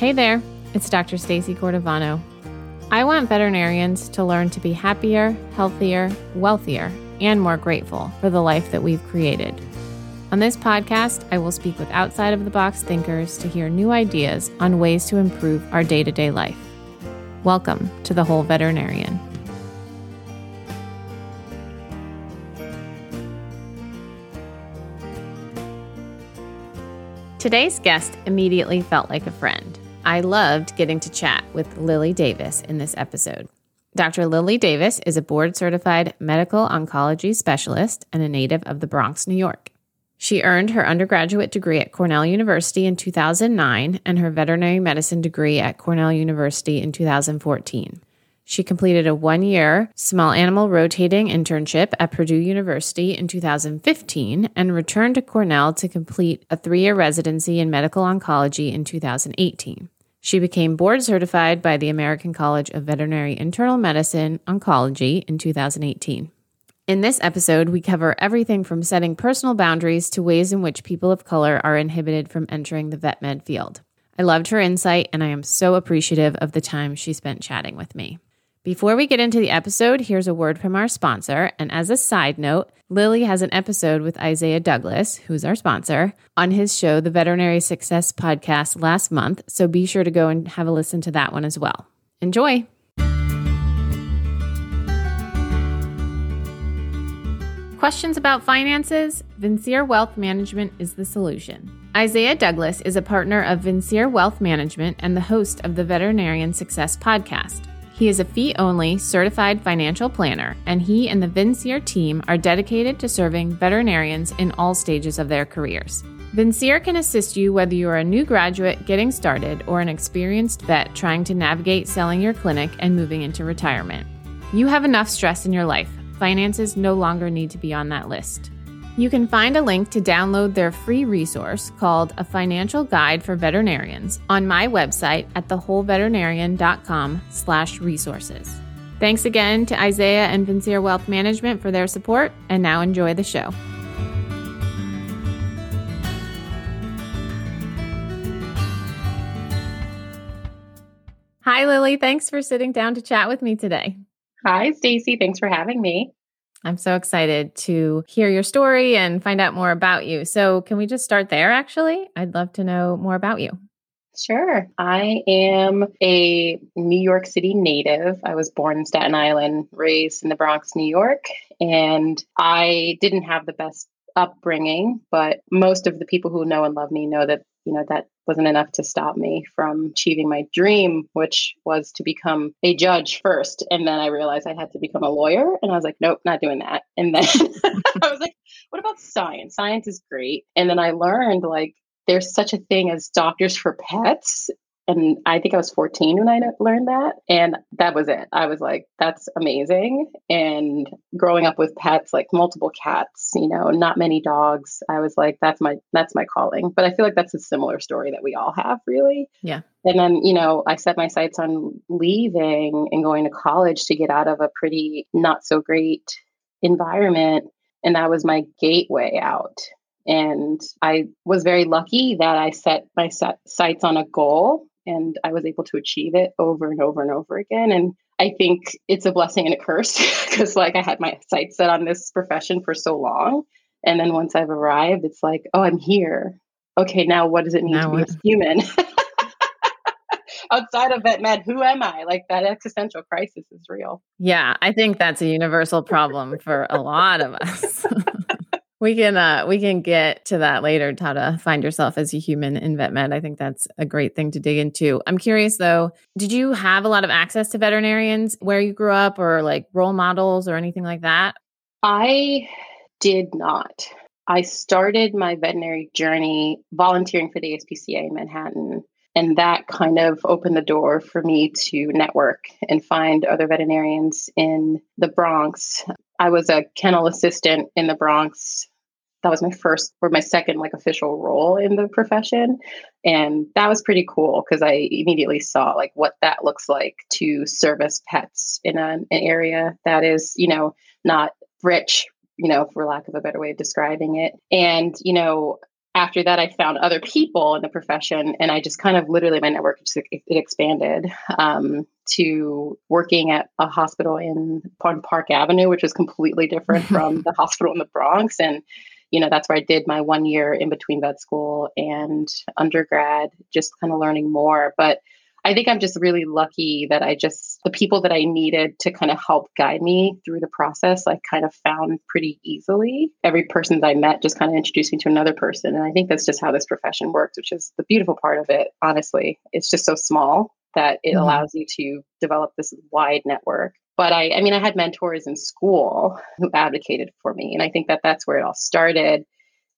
Hey there, it's Dr. Stacey Cordivano. I want veterinarians to learn to be happier, healthier, wealthier, and more grateful for the life that we've created. On this podcast, I will speak with outside of the box thinkers to hear new ideas on ways to improve our day to day life. Welcome to the Whole Veterinarian. Today's guest immediately felt like a friend. I loved getting to chat with Lillie Davis in this episode. Dr. Lillie Davis is a board certified medical oncology specialist and a native of the Bronx, New York. She earned her undergraduate degree at Cornell University in 2009 and her veterinary medicine degree at Cornell University in 2014. She completed a one year small animal rotating internship at Purdue University in 2015 and returned to Cornell to complete a three year residency in medical oncology in 2018. She became board certified by the American College of Veterinary Internal Medicine Oncology in 2018. In this episode, we cover everything from setting personal boundaries to ways in which people of color are inhibited from entering the vet med field. I loved her insight, and I am so appreciative of the time she spent chatting with me. Before we get into the episode, here's a word from our sponsor. And as a side note, Lillie has an episode with Isaiah Douglas, who's our sponsor, on his show, the Veterinary Success Podcast, last month. So be sure to go and have a listen to that one as well. Enjoy. Questions about finances? Vincere Wealth Management is the solution. Isaiah Douglas is a partner of Vincere Wealth Management and the host of the Veterinarian Success Podcast. He is a fee only certified financial planner, and he and the Vincere team are dedicated to serving veterinarians in all stages of their careers. Vincere can assist you whether you are a new graduate getting started or an experienced vet trying to navigate selling your clinic and moving into retirement. You have enough stress in your life. Finances no longer need to be on that list. You can find a link to download their free resource called A Financial Guide for Veterinarians on my website at thewholeveterinarian.com slash resources. Thanks again to Isaiah and Vincere Wealth Management for their support, and now enjoy the show. Hi, Lillie. Thanks for sitting down to chat with me today. Hi, Stacey. Thanks for having me. I'm so excited to hear your story and find out more about you. So, can we just start there actually? I'd love to know more about you. Sure. I am a New York City native. I was born in Staten Island, raised in the Bronx, New York, and I didn't have the best upbringing, but most of the people who know and love me know that, you know, that wasn't enough to stop me from achieving my dream, which was to become a judge first. And then I realized I had to become a lawyer. And I was like, nope, not doing that. And then I was like, what about science? Science is great. And then I learned like there's such a thing as doctors for pets and I think I was 14 when I learned that. And that was it. I was like, that's amazing. And growing up with pets, like multiple cats, you know, not many dogs, I was like, that's my that's my calling. But I feel like that's a similar story that we all have, really. Yeah. And then, you know, I set my sights on leaving and going to college to get out of a pretty not so great environment. And that was my gateway out. And I was very lucky that I set my sights on a goal and I was able to achieve it over and over and over again. And I think it's a blessing and a curse because, like, I had my sights set on this profession for so long. And then once I've arrived, it's like, oh, I'm here. Okay, now what does it mean now to be what? a human? Outside of vet med, who am I? Like that existential crisis is real. Yeah, I think that's a universal problem for a lot of us. We can uh we can get to that later, how to find yourself as a human in vet med. I think that's a great thing to dig into. I'm curious though, did you have a lot of access to veterinarians where you grew up or like role models or anything like that? I did not. I started my veterinary journey volunteering for the ASPCA in Manhattan. And that kind of opened the door for me to network and find other veterinarians in the Bronx. I was a kennel assistant in the Bronx. That was my first or my second like official role in the profession. And that was pretty cool because i immediately saw like what that looks like to service pets in a, an area that is you know not rich you know for lack of a better way of describing it. And you know after that, I found other people in the profession, and I just kind of literally my network just it expanded um, to working at a hospital in Park Avenue, which was completely different from the hospital in the Bronx, and you know that's where I did my one year in between vet school and undergrad, just kind of learning more, but I think I'm just really lucky that I just, the people that I needed to kind of help guide me through the process, I kind of found pretty easily. Every person that I met just kind of introduced me to another person. And I think that's just how this profession works, which is the beautiful part of it, honestly. It's just so small that it mm-hmm. allows you to develop this wide network. But I, I mean, I had mentors in school who advocated for me. And I think that that's where it all started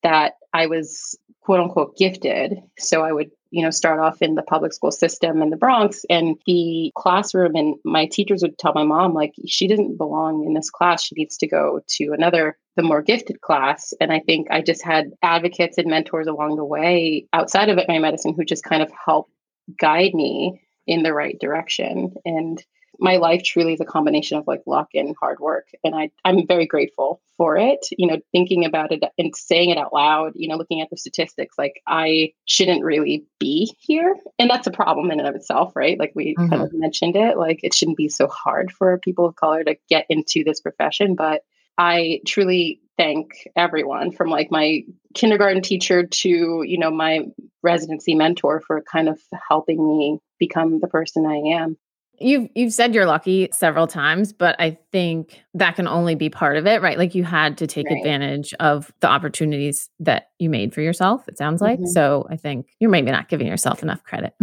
that I was quote unquote gifted. So I would you know, start off in the public school system in the Bronx and the classroom and my teachers would tell my mom like she doesn't belong in this class. She needs to go to another the more gifted class. And I think I just had advocates and mentors along the way outside of veterinary medicine who just kind of helped guide me in the right direction. And my life truly is a combination of like luck and hard work and I, i'm very grateful for it you know thinking about it and saying it out loud you know looking at the statistics like i shouldn't really be here and that's a problem in and of itself right like we mm-hmm. kind of mentioned it like it shouldn't be so hard for people of color to get into this profession but i truly thank everyone from like my kindergarten teacher to you know my residency mentor for kind of helping me become the person i am You've you've said you're lucky several times, but I think that can only be part of it, right? Like you had to take right. advantage of the opportunities that you made for yourself, it sounds like. Mm-hmm. So I think you're maybe not giving yourself enough credit.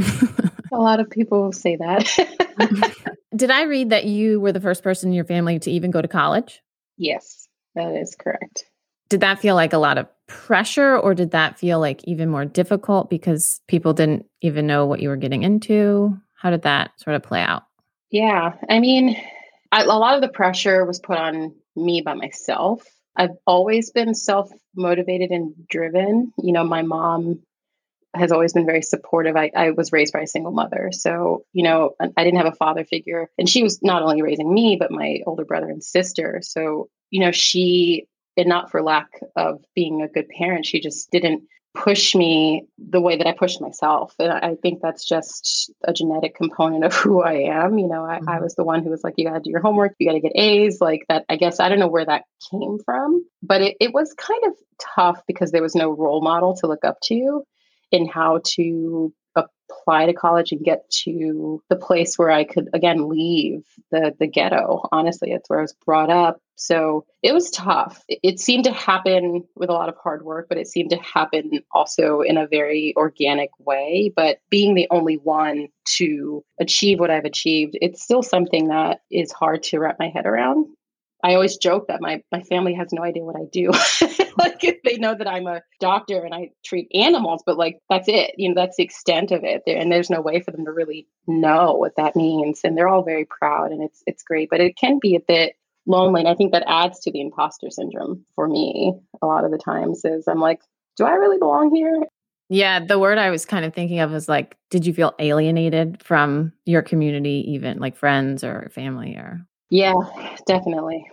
A lot of people say that. Did I read that you were the first person in your family to even go to college? Yes, that is correct. Did that feel like a lot of pressure or did that feel like even more difficult because people didn't even know what you were getting into? How did that sort of play out? Yeah, I mean, I, a lot of the pressure was put on me by myself. I've always been self motivated and driven. You know, my mom has always been very supportive. I, I, was raised by a single mother. So, you know, I didn't have a father figure. And she was not only raising me, but my older brother and sister. So, you know, she, and not for lack of being a good parent, she just didn't push me the way that I push myself. And I think that's just a genetic component of who I am. You know, I, mm-hmm. I was the one who was like, you got to do your homework, you got to get A's, like that. I guess I don't know where that came from, but it, it was kind of tough because there was no role model to look up to in how to apply to college and get to the place where I could again leave the the ghetto. Honestly, it's where I was brought up. So it was tough. It, seemed to happen with a lot of hard work, but it seemed to happen also in a very organic way. But being the only one to achieve what I've achieved, it's still something that is hard to wrap my head around. I always joke that my my family has no idea what I do. like if they know that I'm a doctor and I treat animals, but like that's it. You know, that's the extent of it. and there's no way for them to really know what that means. And they're all very proud and it's it's great. But it can be a bit lonely. And I think that adds to the imposter syndrome for me a lot of the times is I'm like, do I really belong here? Yeah, the word I was kind of thinking of was like, did you feel alienated from your community, even like friends or family or yeah, definitely.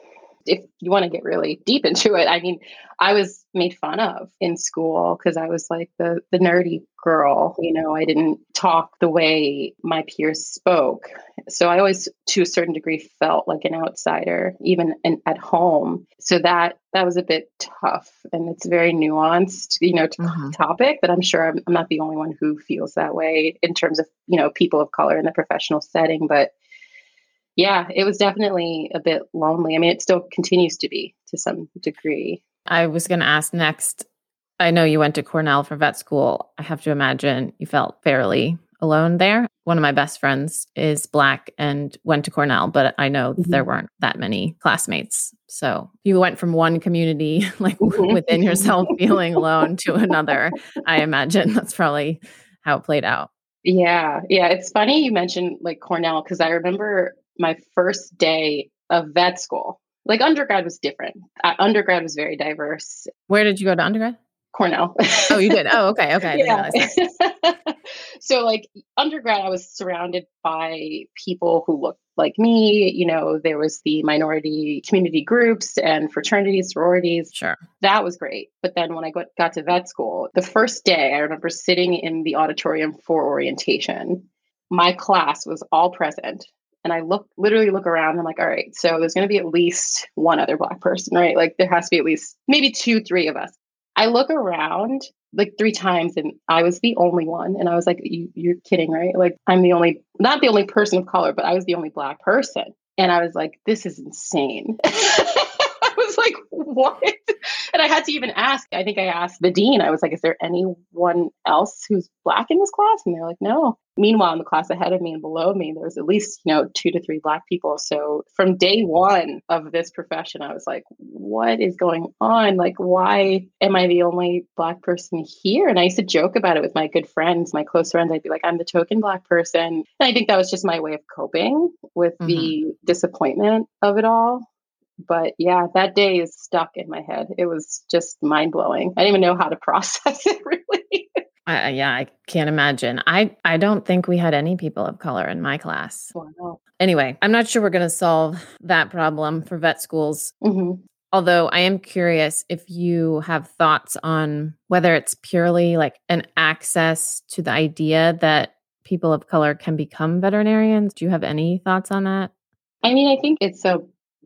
If you want to get really deep into it, I mean, I was made fun of in school because I was like the the nerdy girl. You know, I didn't talk the way my peers spoke. So I always, to a certain degree, felt like an outsider, even in, at home. So that that was a bit tough, and it's a very nuanced, you know, mm-hmm. topic. But I'm sure I'm, I'm not the only one who feels that way in terms of you know people of color in the professional setting, but yeah, it was definitely a bit lonely. I mean, it still continues to be to some degree. I was going to ask next. I know you went to Cornell for vet school. I have to imagine you felt fairly alone there. One of my best friends is Black and went to Cornell, but I know mm-hmm. there weren't that many classmates. So you went from one community, like mm-hmm. within yourself, feeling alone to another. I imagine that's probably how it played out. Yeah. Yeah. It's funny you mentioned like Cornell because I remember my first day of vet school. Like undergrad was different. Uh, undergrad was very diverse. Where did you go to undergrad? Cornell. oh, you did? Oh, okay. Okay. yeah. so, like, undergrad, I was surrounded by people who looked like me. You know, there was the minority community groups and fraternities, sororities. Sure. That was great. But then when I got, got to vet school, the first day, I remember sitting in the auditorium for orientation. My class was all present and I look literally look around and I'm like, all right, so there's going to be at least one other black person, right? Like there has to be at least maybe two, three of us. I look around like three times and I was the only one. And I was like, you, you're kidding, right? Like I'm the only, not the only person of color, but I was the only black person. And I was like, this is insane. I was like, what? And I had to even ask, I think I asked the dean, I was like, is there anyone else who's black in this class? And they're like, no. Meanwhile, in the class ahead of me and below me, there was at least, you know, two to three black people. So from day one of this profession, I was like, what is going on? Like, why am I the only black person here? And I used to joke about it with my good friends, my close friends. I'd be like, I'm the token black person. And I think that was just my way of coping with mm-hmm. the disappointment of it all. But yeah, that day is stuck in my head. It was just mind blowing. I didn't even know how to process it really. Uh, yeah, I can't imagine. I I don't think we had any people of color in my class. Wow. Anyway, I'm not sure we're going to solve that problem for vet schools. Mm-hmm. Although I am curious if you have thoughts on whether it's purely like an access to the idea that people of color can become veterinarians. Do you have any thoughts on that? I mean, I think it's a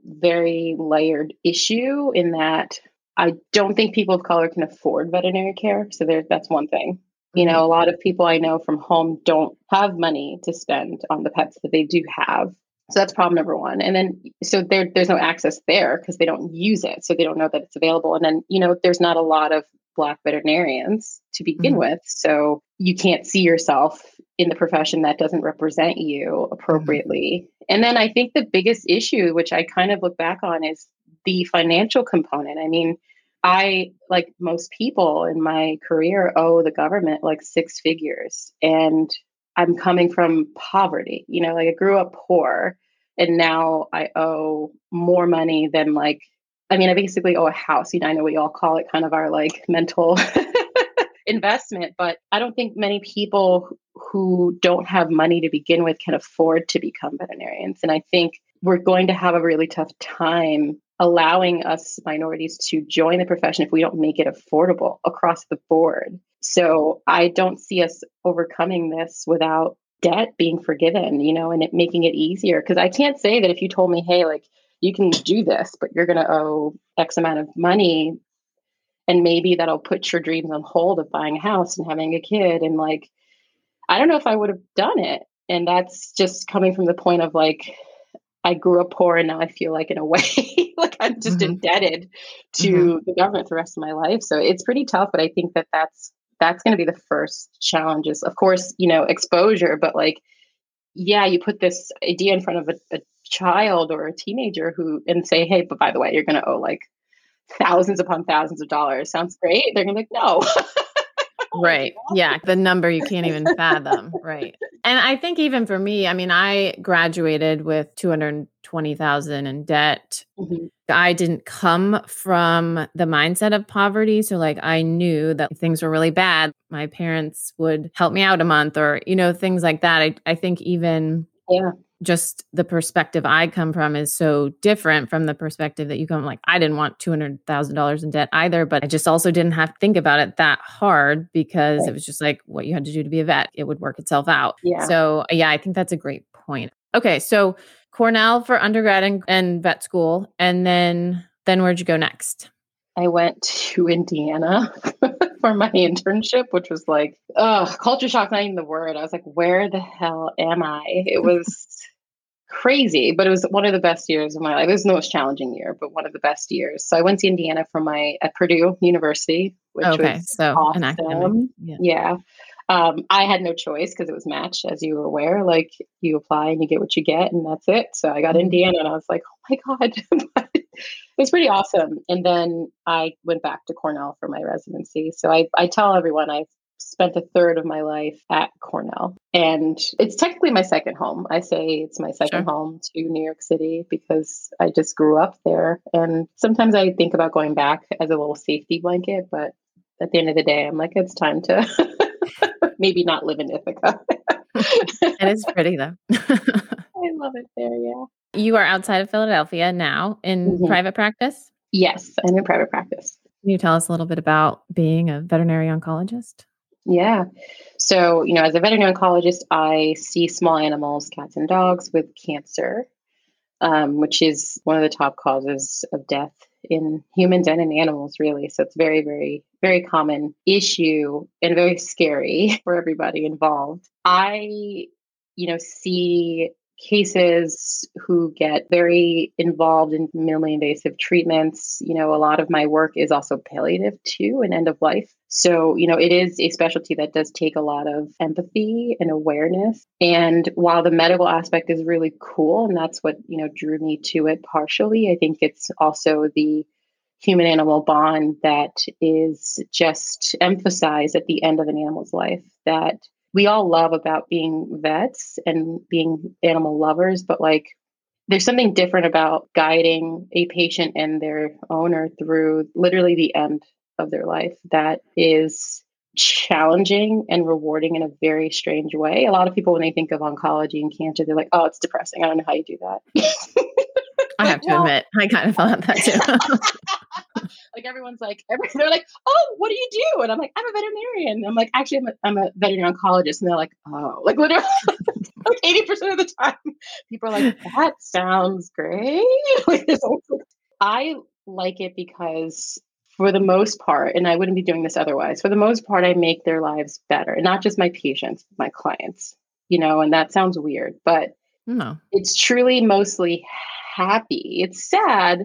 very layered issue in that I don't think people of color can afford veterinary care. So there, that's one thing. You know, mm-hmm. a lot of people I know from home don't have money to spend on the pets that they do have. So that's problem number one. And then, so there, there's no access there because they don't use it. So they don't know that it's available. And then, you know, there's not a lot of Black veterinarians to begin mm-hmm. with. So you can't see yourself in the profession that doesn't represent you appropriately. Mm-hmm. And then I think the biggest issue, which I kind of look back on, is the financial component. I mean, I, like most people in my career, owe the government like six figures. And I'm coming from poverty. You know, like I grew up poor and now I owe more money than like, I mean, I basically owe a house. You know, I know we all call it kind of our like mental investment, but I don't think many people who don't have money to begin with can afford to become veterinarians. And I think we're going to have a really tough time allowing us minorities to join the profession if we don't make it affordable across the board. So I don't see us overcoming this without debt being forgiven, you know, and it making it easier. Because I can't say that if you told me, hey, like you can do this, but you're going to owe X amount of money. And maybe that'll put your dreams on hold of buying a house and having a kid. And like, I don't know if I would have done it. And that's just coming from the point of like, I grew up poor and now I feel like in a way like I'm just mm-hmm. indebted to mm-hmm. the government the rest of my life. So it's pretty tough, but I think that that's that's going to be the first challenges. Of course, you know, exposure, but like yeah, you put this idea in front of a, a child or a teenager who and say, "Hey, but by the way, you're going to owe like thousands upon thousands of dollars." Sounds great. They're going to be like, "No." right. Yeah. The number you can't even fathom. right. And I think even for me, I mean, I graduated with 220,000 in debt. Mm-hmm. I didn't come from the mindset of poverty. So, like, I knew that things were really bad. My parents would help me out a month or, you know, things like that. I, I think even yeah just the perspective I come from is so different from the perspective that you come like I didn't want $200,000 in debt either but I just also didn't have to think about it that hard because right. it was just like what you had to do to be a vet it would work itself out. Yeah. So yeah, I think that's a great point. Okay, so Cornell for undergrad and, and vet school and then then where'd you go next? I went to Indiana for my internship, which was like, oh, culture shock, not even the word. I was like, where the hell am I? It was crazy, but it was one of the best years of my life. It was the most challenging year, but one of the best years. So I went to Indiana for my at Purdue University, which okay, was so awesome. academic. Yeah. yeah. Um, I had no choice because it was matched, as you were aware. Like you apply and you get what you get, and that's it. So I got mm-hmm. Indiana, and I was like, oh my god, it was pretty awesome. And then I went back to Cornell for my residency. So I, I tell everyone I spent a third of my life at Cornell. And it's technically my second home. I say it's my second sure. home to New York City because I just grew up there. And sometimes I think about going back as a little safety blanket, but at the end of the day, I'm like, it's time to maybe not live in Ithaca. it is pretty though. I love it there. Yeah. You are outside of Philadelphia now in mm-hmm. private practice? Yes, I'm in private practice. Can you tell us a little bit about being a veterinary oncologist? Yeah. So, you know, as a veterinary oncologist, I see small animals, cats and dogs, with cancer, um, which is one of the top causes of death in humans and in animals, really. So it's very, very, very common issue and very scary for everybody involved. I, you know, see cases who get very involved in minimally invasive treatments. You know, a lot of my work is also palliative too and end of life. So, you know, it is a specialty that does take a lot of empathy and awareness. And while the medical aspect is really cool, and that's what, you know, drew me to it partially, I think it's also the human animal bond that is just emphasized at the end of an animal's life that we all love about being vets and being animal lovers, but like there's something different about guiding a patient and their owner through literally the end of their life that is challenging and rewarding in a very strange way. A lot of people, when they think of oncology and cancer, they're like, oh, it's depressing. I don't know how you do that. I have to well, admit, I kind of thought that too. like everyone's like, every, they're like, oh, what do you do? And I'm like, I'm a veterinarian. I'm like, actually, I'm a, I'm a veterinary oncologist. And they're like, oh, like literally, like 80% of the time, people are like, that sounds great. like, I like it because for the most part, and I wouldn't be doing this otherwise, for the most part, I make their lives better. And not just my patients, my clients, you know, and that sounds weird, but no. it's truly mostly happy. It's sad,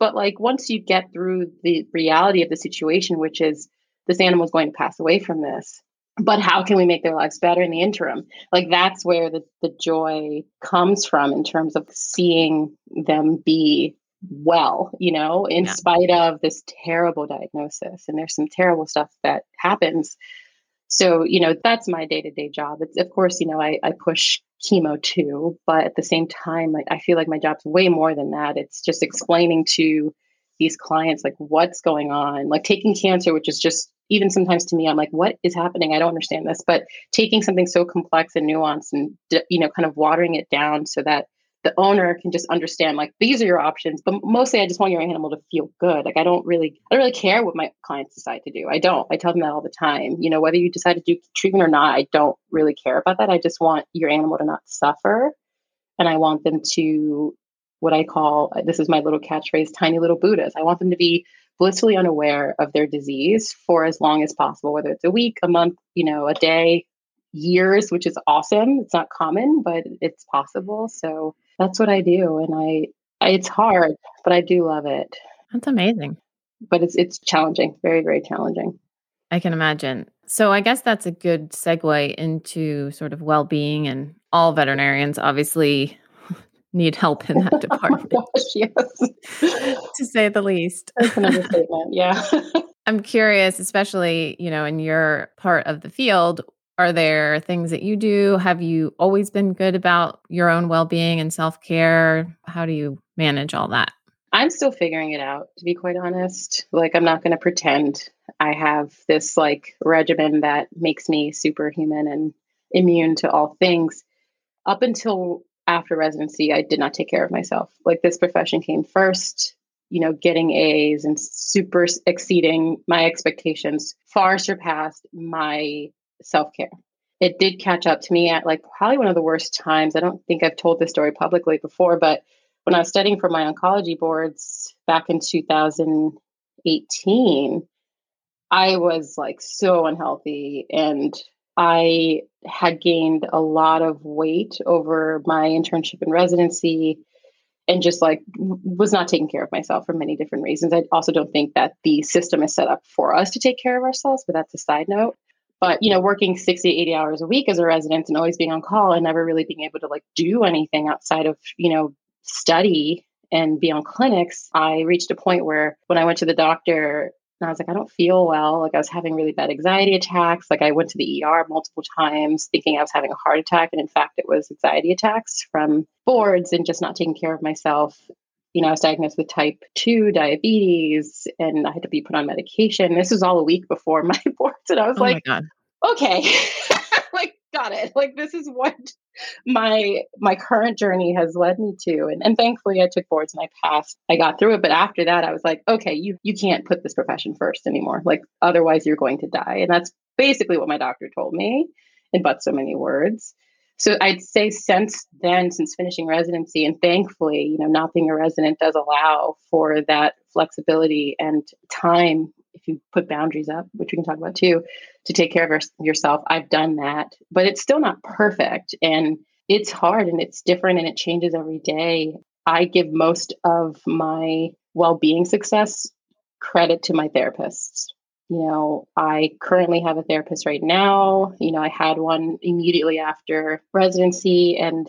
but like once you get through the reality of the situation, which is this animal is going to pass away from this, but how can we make their lives better in the interim? Like that's where the, the joy comes from in terms of seeing them be well, you know, in yeah. spite of this terrible diagnosis. And there's some terrible stuff that happens. So, you know, that's my day to day job. It's, of course, you know, I, I push chemo too, but at the same time, like, I feel like my job's way more than that. It's just explaining to these clients, like, what's going on, like taking cancer, which is just even sometimes to me, I'm like, what is happening? I don't understand this. But taking something so complex and nuanced and, you know, kind of watering it down so that the owner can just understand like these are your options but mostly i just want your animal to feel good. Like i don't really i don't really care what my clients decide to do. I don't. I tell them that all the time. You know whether you decide to do treatment or not i don't really care about that. I just want your animal to not suffer and i want them to what i call this is my little catchphrase tiny little buddhas. I want them to be blissfully unaware of their disease for as long as possible whether it's a week a month you know a day years which is awesome. It's not common but it's possible. So that's what I do, and I, I it's hard, but I do love it. That's amazing. But it's it's challenging, very very challenging. I can imagine. So I guess that's a good segue into sort of well-being and all veterinarians obviously need help in that oh department. oh gosh, yes. to say the least. That's another statement. Yeah. I'm curious, especially, you know, in your part of the field, are there things that you do? Have you always been good about your own well being and self care? How do you manage all that? I'm still figuring it out, to be quite honest. Like, I'm not going to pretend I have this like regimen that makes me superhuman and immune to all things. Up until after residency, I did not take care of myself. Like, this profession came first. You know, getting A's and super exceeding my expectations far surpassed my self care. It did catch up to me at like probably one of the worst times. I don't think I've told this story publicly before, but when I was studying for my oncology boards back in 2018, I was like so unhealthy and I had gained a lot of weight over my internship and residency and just like was not taking care of myself for many different reasons. I also don't think that the system is set up for us to take care of ourselves, but that's a side note but you know working 60 80 hours a week as a resident and always being on call and never really being able to like do anything outside of you know study and be on clinics i reached a point where when i went to the doctor and I was like, I don't feel well. Like I was having really bad anxiety attacks. Like I went to the ER multiple times thinking I was having a heart attack. And in fact, it was anxiety attacks from boards and just not taking care of myself. You know, I was diagnosed with type 2 diabetes and I had to be put on medication. This was all a week before my boards. And I was oh like, okay, like, got it. Like, this is what my my current journey has led me to and, and thankfully i took boards and i passed i got through it but after that i was like okay you you can't put this profession first anymore like otherwise you're going to die and that's basically what my doctor told me in but so many words so I'd say since then, since finishing residency, and thankfully, you know, not being a resident does allow for that flexibility and time if you put boundaries up, which we can talk about too, to take care of yourself. I've done that, but it's still not perfect and it's hard and it's different and it changes every day. I give most of my well being success credit to my therapists you know, I currently have a therapist right now. You know, I had one immediately after residency. And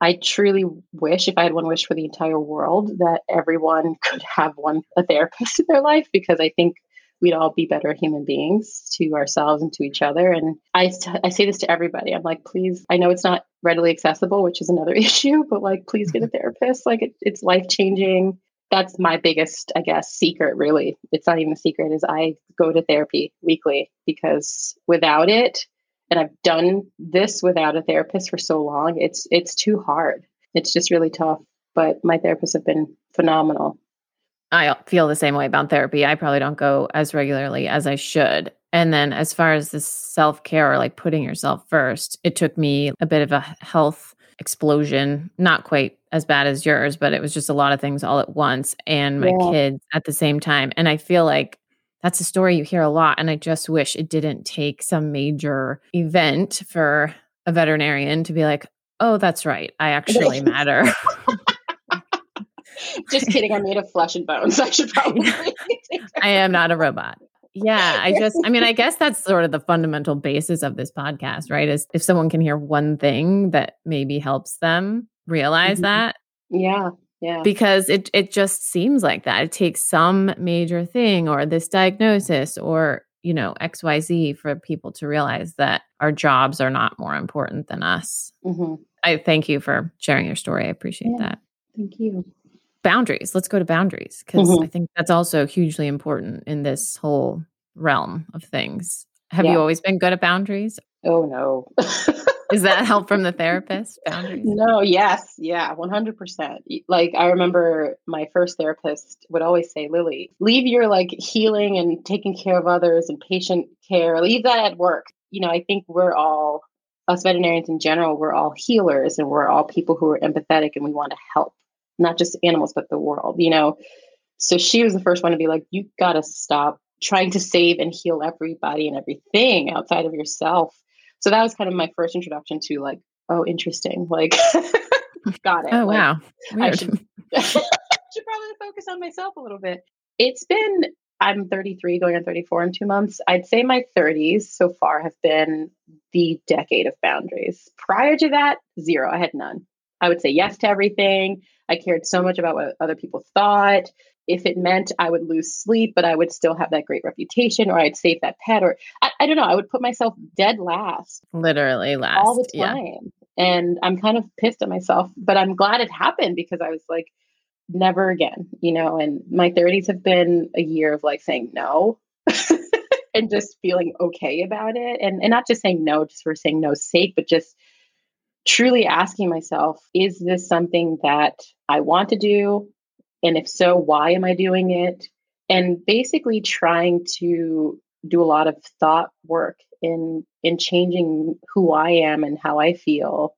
I truly wish, if I had one wish for the entire world, that everyone could have one a therapist in their life because I think we'd all be better human beings to ourselves and to each other. And I, I say this to everybody. I'm like, please, I know it's not readily accessible, which is another issue, but like, please get a mm-hmm. therapist. Like, it, it's life changing that's my biggest, I guess, secret really. It's not even a secret, is I go to therapy weekly because without it, and I've done this without a therapist for so long, it's it's too hard. It's just really tough. But my therapists have been phenomenal. I feel the same way about therapy. I probably don't go as regularly as I should. And then as far as the self-care or like putting yourself first, it took me a bit of a health explosion, not quite as bad as yours, but it was just a lot of things all at once and my yeah. kids at the same time. And I feel like that's a story you hear a lot. And I just wish it didn't take some major event for a veterinarian to be like, oh, that's right. I actually matter. just kidding. I'm made of flesh and bones. I should probably. I am not a robot yeah i just i mean i guess that's sort of the fundamental basis of this podcast right is if someone can hear one thing that maybe helps them realize mm-hmm. that yeah yeah because it it just seems like that it takes some major thing or this diagnosis or you know xyz for people to realize that our jobs are not more important than us mm-hmm. i thank you for sharing your story i appreciate yeah. that thank you boundaries. Let's go to boundaries because mm-hmm. I think that's also hugely important in this whole realm of things. Have yeah. you always been good at boundaries? Oh no. Is that help from the therapist? Boundaries? No, yes. Yeah, 100%. Like I remember my first therapist would always say, "Lillie, leave your like healing and taking care of others and patient care, leave that at work." You know, I think we're all us veterinarians in general, we're all healers and we're all people who are empathetic and we want to help not just animals, but the world, you know? So she was the first one to be like, you got to stop trying to save and heal everybody and everything outside of yourself. So that was kind of my first introduction to like, oh, interesting. Like, got it. Oh, like, wow. I should, I should probably focus on myself a little bit. It's been, I'm 33, going on 34 in two months. I'd say my 30s so far have been the decade of boundaries. Prior to that, zero. I had none. I would say yes to everything. I cared so much about what other people thought. If it meant I would lose sleep, but I would still have that great reputation, or I'd save that pet, or I, I don't know, I would put myself dead last. Literally last. All the time. Yeah. And I'm kind of pissed at myself, but I'm glad it happened because I was like, never again, you know, and my 30s have been a year of like saying no. and just feeling okay about it and, and not just saying no just for saying no's sake but just truly asking myself, is this something that I want to do? And if so, why am I doing it? And basically trying to do a lot of thought work in in changing who I am and how I feel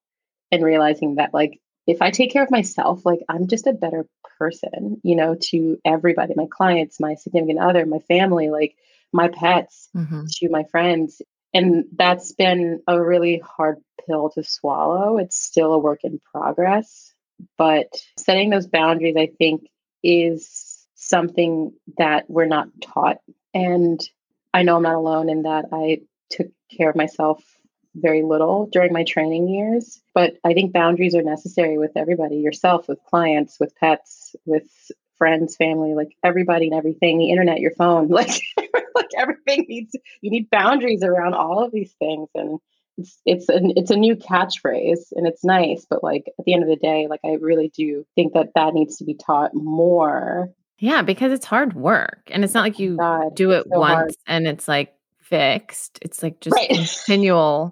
and realizing that like if I take care of myself, like I'm just a better person, you know, to everybody, my clients, my significant other, my family, like my pets, mm-hmm. to my friends. And that's been a really hard pill to swallow. It's still a work in progress. But setting those boundaries, I think, is something that we're not taught. And I know I'm not alone in that I took care of myself very little during my training years. But I think boundaries are necessary with everybody yourself, with clients, with pets, with friends, family, like everybody and everything, the internet, your phone, like like everything needs you need boundaries around all of these things. And it's it's a, it's a new catchphrase and it's nice but like at the end of the day like i really do think that that needs to be taught more yeah because it's hard work and it's not like oh you God, do it so once hard. and it's like fixed it's like just right. continual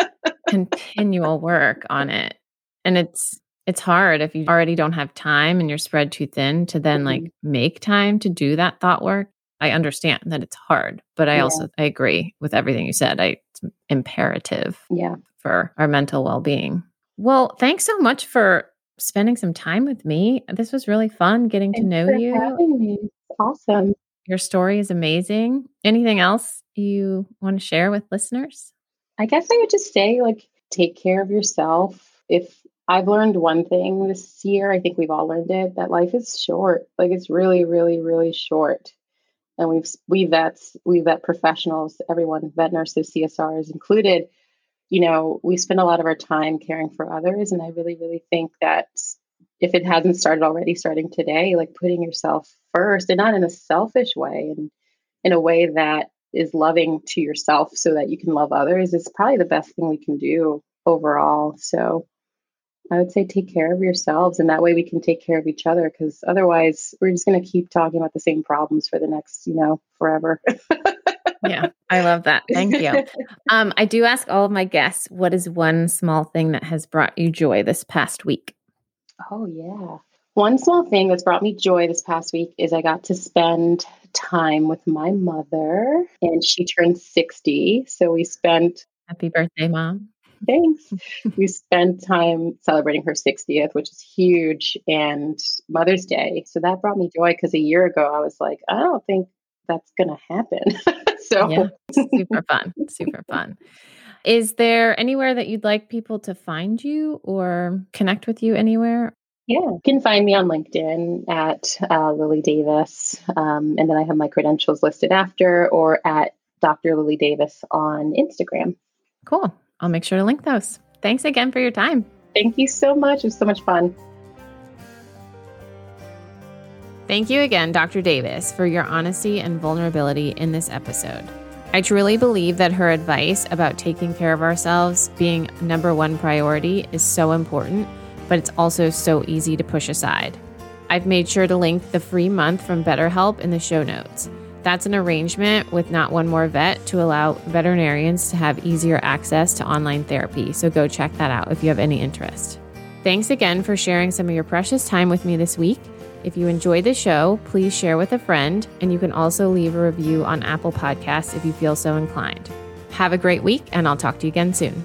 continual work on it and it's it's hard if you already don't have time and you're spread too thin to then mm-hmm. like make time to do that thought work. I understand that it's hard but i yeah. also i agree with everything you said. I it's imperative yeah. for our mental well-being. Well thanks so much for spending some time with me. This was really fun getting thanks to know you. awesome. Your story is amazing. Anything else you want to share with listeners? I guess i would just say like take care of yourself. If I've learned one thing this year. I think we've all learned it that life is short. Like it's really, really, really short. And we've we vets, we vet professionals, everyone, vet nurses, CSRs included. You know, we spend a lot of our time caring for others, and I really, really think that if it hasn't started already, starting today, like putting yourself first, and not in a selfish way, and in a way that is loving to yourself, so that you can love others, is probably the best thing we can do overall. So I would say take care of yourselves, and that way we can take care of each other. Because otherwise, we're just going to keep talking about the same problems for the next, you know, forever. yeah, I love that. Thank you. Um, I do ask all of my guests, what is one small thing that has brought you joy this past week? Oh yeah, one small thing that's brought me joy this past week is I got to spend time with my mother, and she turned sixty. So we spent. Happy birthday, mom thanks. we spent time celebrating her 60th, which is huge, and Mother's Day. So that brought me joy because a year ago I was like, I don't think that's going to happen. so yeah, super fun, super fun. Is there anywhere that you'd like people to find you or connect with you anywhere? Yeah, you can find me on LinkedIn at uh, Lillie Davis. Um, and then I have my credentials listed after or at Dr. Lillie Davis on Instagram. Cool. I'll make sure to link those. Thanks again for your time. Thank you so much. It was so much fun. Thank you again, Dr. Davis, for your honesty and vulnerability in this episode. I truly believe that her advice about taking care of ourselves being number one priority is so important, but it's also so easy to push aside. I've made sure to link the free month from BetterHelp in the show notes. That's an arrangement with Not One More Vet to allow veterinarians to have easier access to online therapy. So go check that out if you have any interest. Thanks again for sharing some of your precious time with me this week. If you enjoyed the show, please share with a friend, and you can also leave a review on Apple Podcasts if you feel so inclined. Have a great week, and I'll talk to you again soon.